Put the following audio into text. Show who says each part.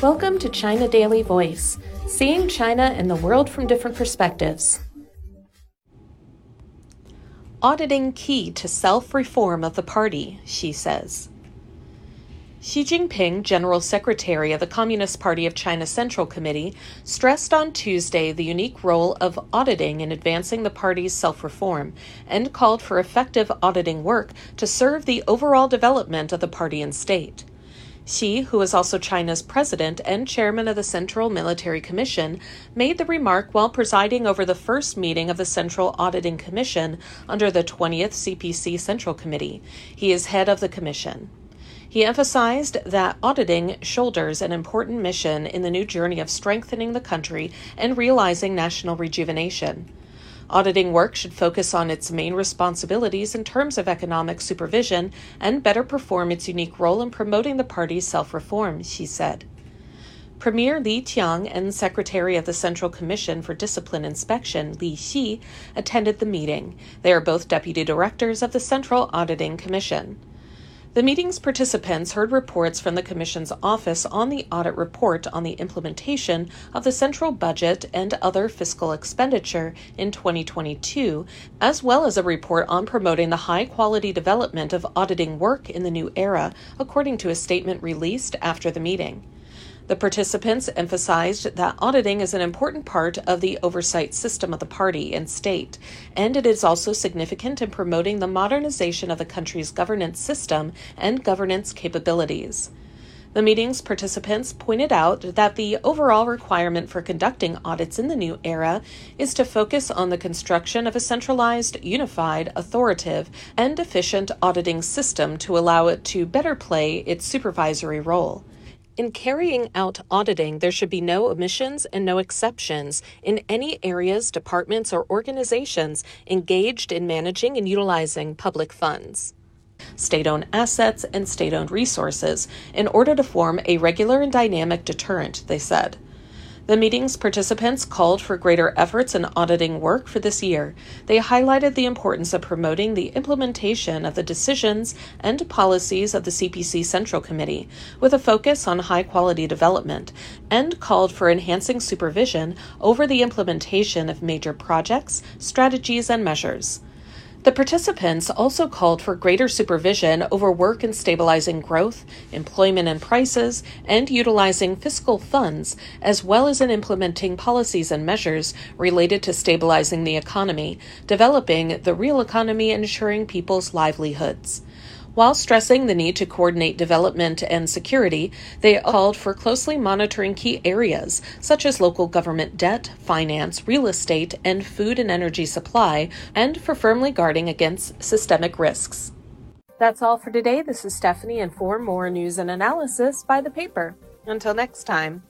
Speaker 1: Welcome to China Daily Voice, seeing China and the world from different perspectives. Auditing key to self reform of the party, Xi says. Xi Jinping, General Secretary of the Communist Party of China Central Committee, stressed on Tuesday the unique role of auditing in advancing the party's self reform and called for effective auditing work to serve the overall development of the party and state. Xi, who is also China's president and chairman of the Central Military Commission, made the remark while presiding over the first meeting of the Central Auditing Commission under the 20th CPC Central Committee. He is head of the commission. He emphasized that auditing shoulders an important mission in the new journey of strengthening the country and realizing national rejuvenation. Auditing work should focus on its main responsibilities in terms of economic supervision and better perform its unique role in promoting the party's self reform, Xi said. Premier Li Qiang and Secretary of the Central Commission for Discipline Inspection, Li Xi, attended the meeting. They are both deputy directors of the Central Auditing Commission. The meeting's participants heard reports from the Commission's office on the audit report on the implementation of the central budget and other fiscal expenditure in 2022, as well as a report on promoting the high quality development of auditing work in the new era, according to a statement released after the meeting. The participants emphasized that auditing is an important part of the oversight system of the party and state, and it is also significant in promoting the modernization of the country's governance system and governance capabilities. The meeting's participants pointed out that the overall requirement for conducting audits in the new era is to focus on the construction of a centralized, unified, authoritative, and efficient auditing system to allow it to better play its supervisory role. In carrying out auditing, there should be no omissions and no exceptions in any areas, departments, or organizations engaged in managing and utilizing public funds state owned assets, and state owned resources in order to form a regular and dynamic deterrent, they said. The meeting's participants called for greater efforts in auditing work for this year. They highlighted the importance of promoting the implementation of the decisions and policies of the CPC Central Committee, with a focus on high quality development, and called for enhancing supervision over the implementation of major projects, strategies, and measures. The participants also called for greater supervision over work in stabilizing growth, employment and prices, and utilizing fiscal funds, as well as in implementing policies and measures related to stabilizing the economy, developing the real economy, and ensuring people's livelihoods. While stressing the need to coordinate development and security, they called for closely monitoring key areas such as local government debt, finance, real estate, and food and energy supply, and for firmly guarding against systemic risks. That's all for today. This is Stephanie, and for more news and analysis, buy the paper. Until next time.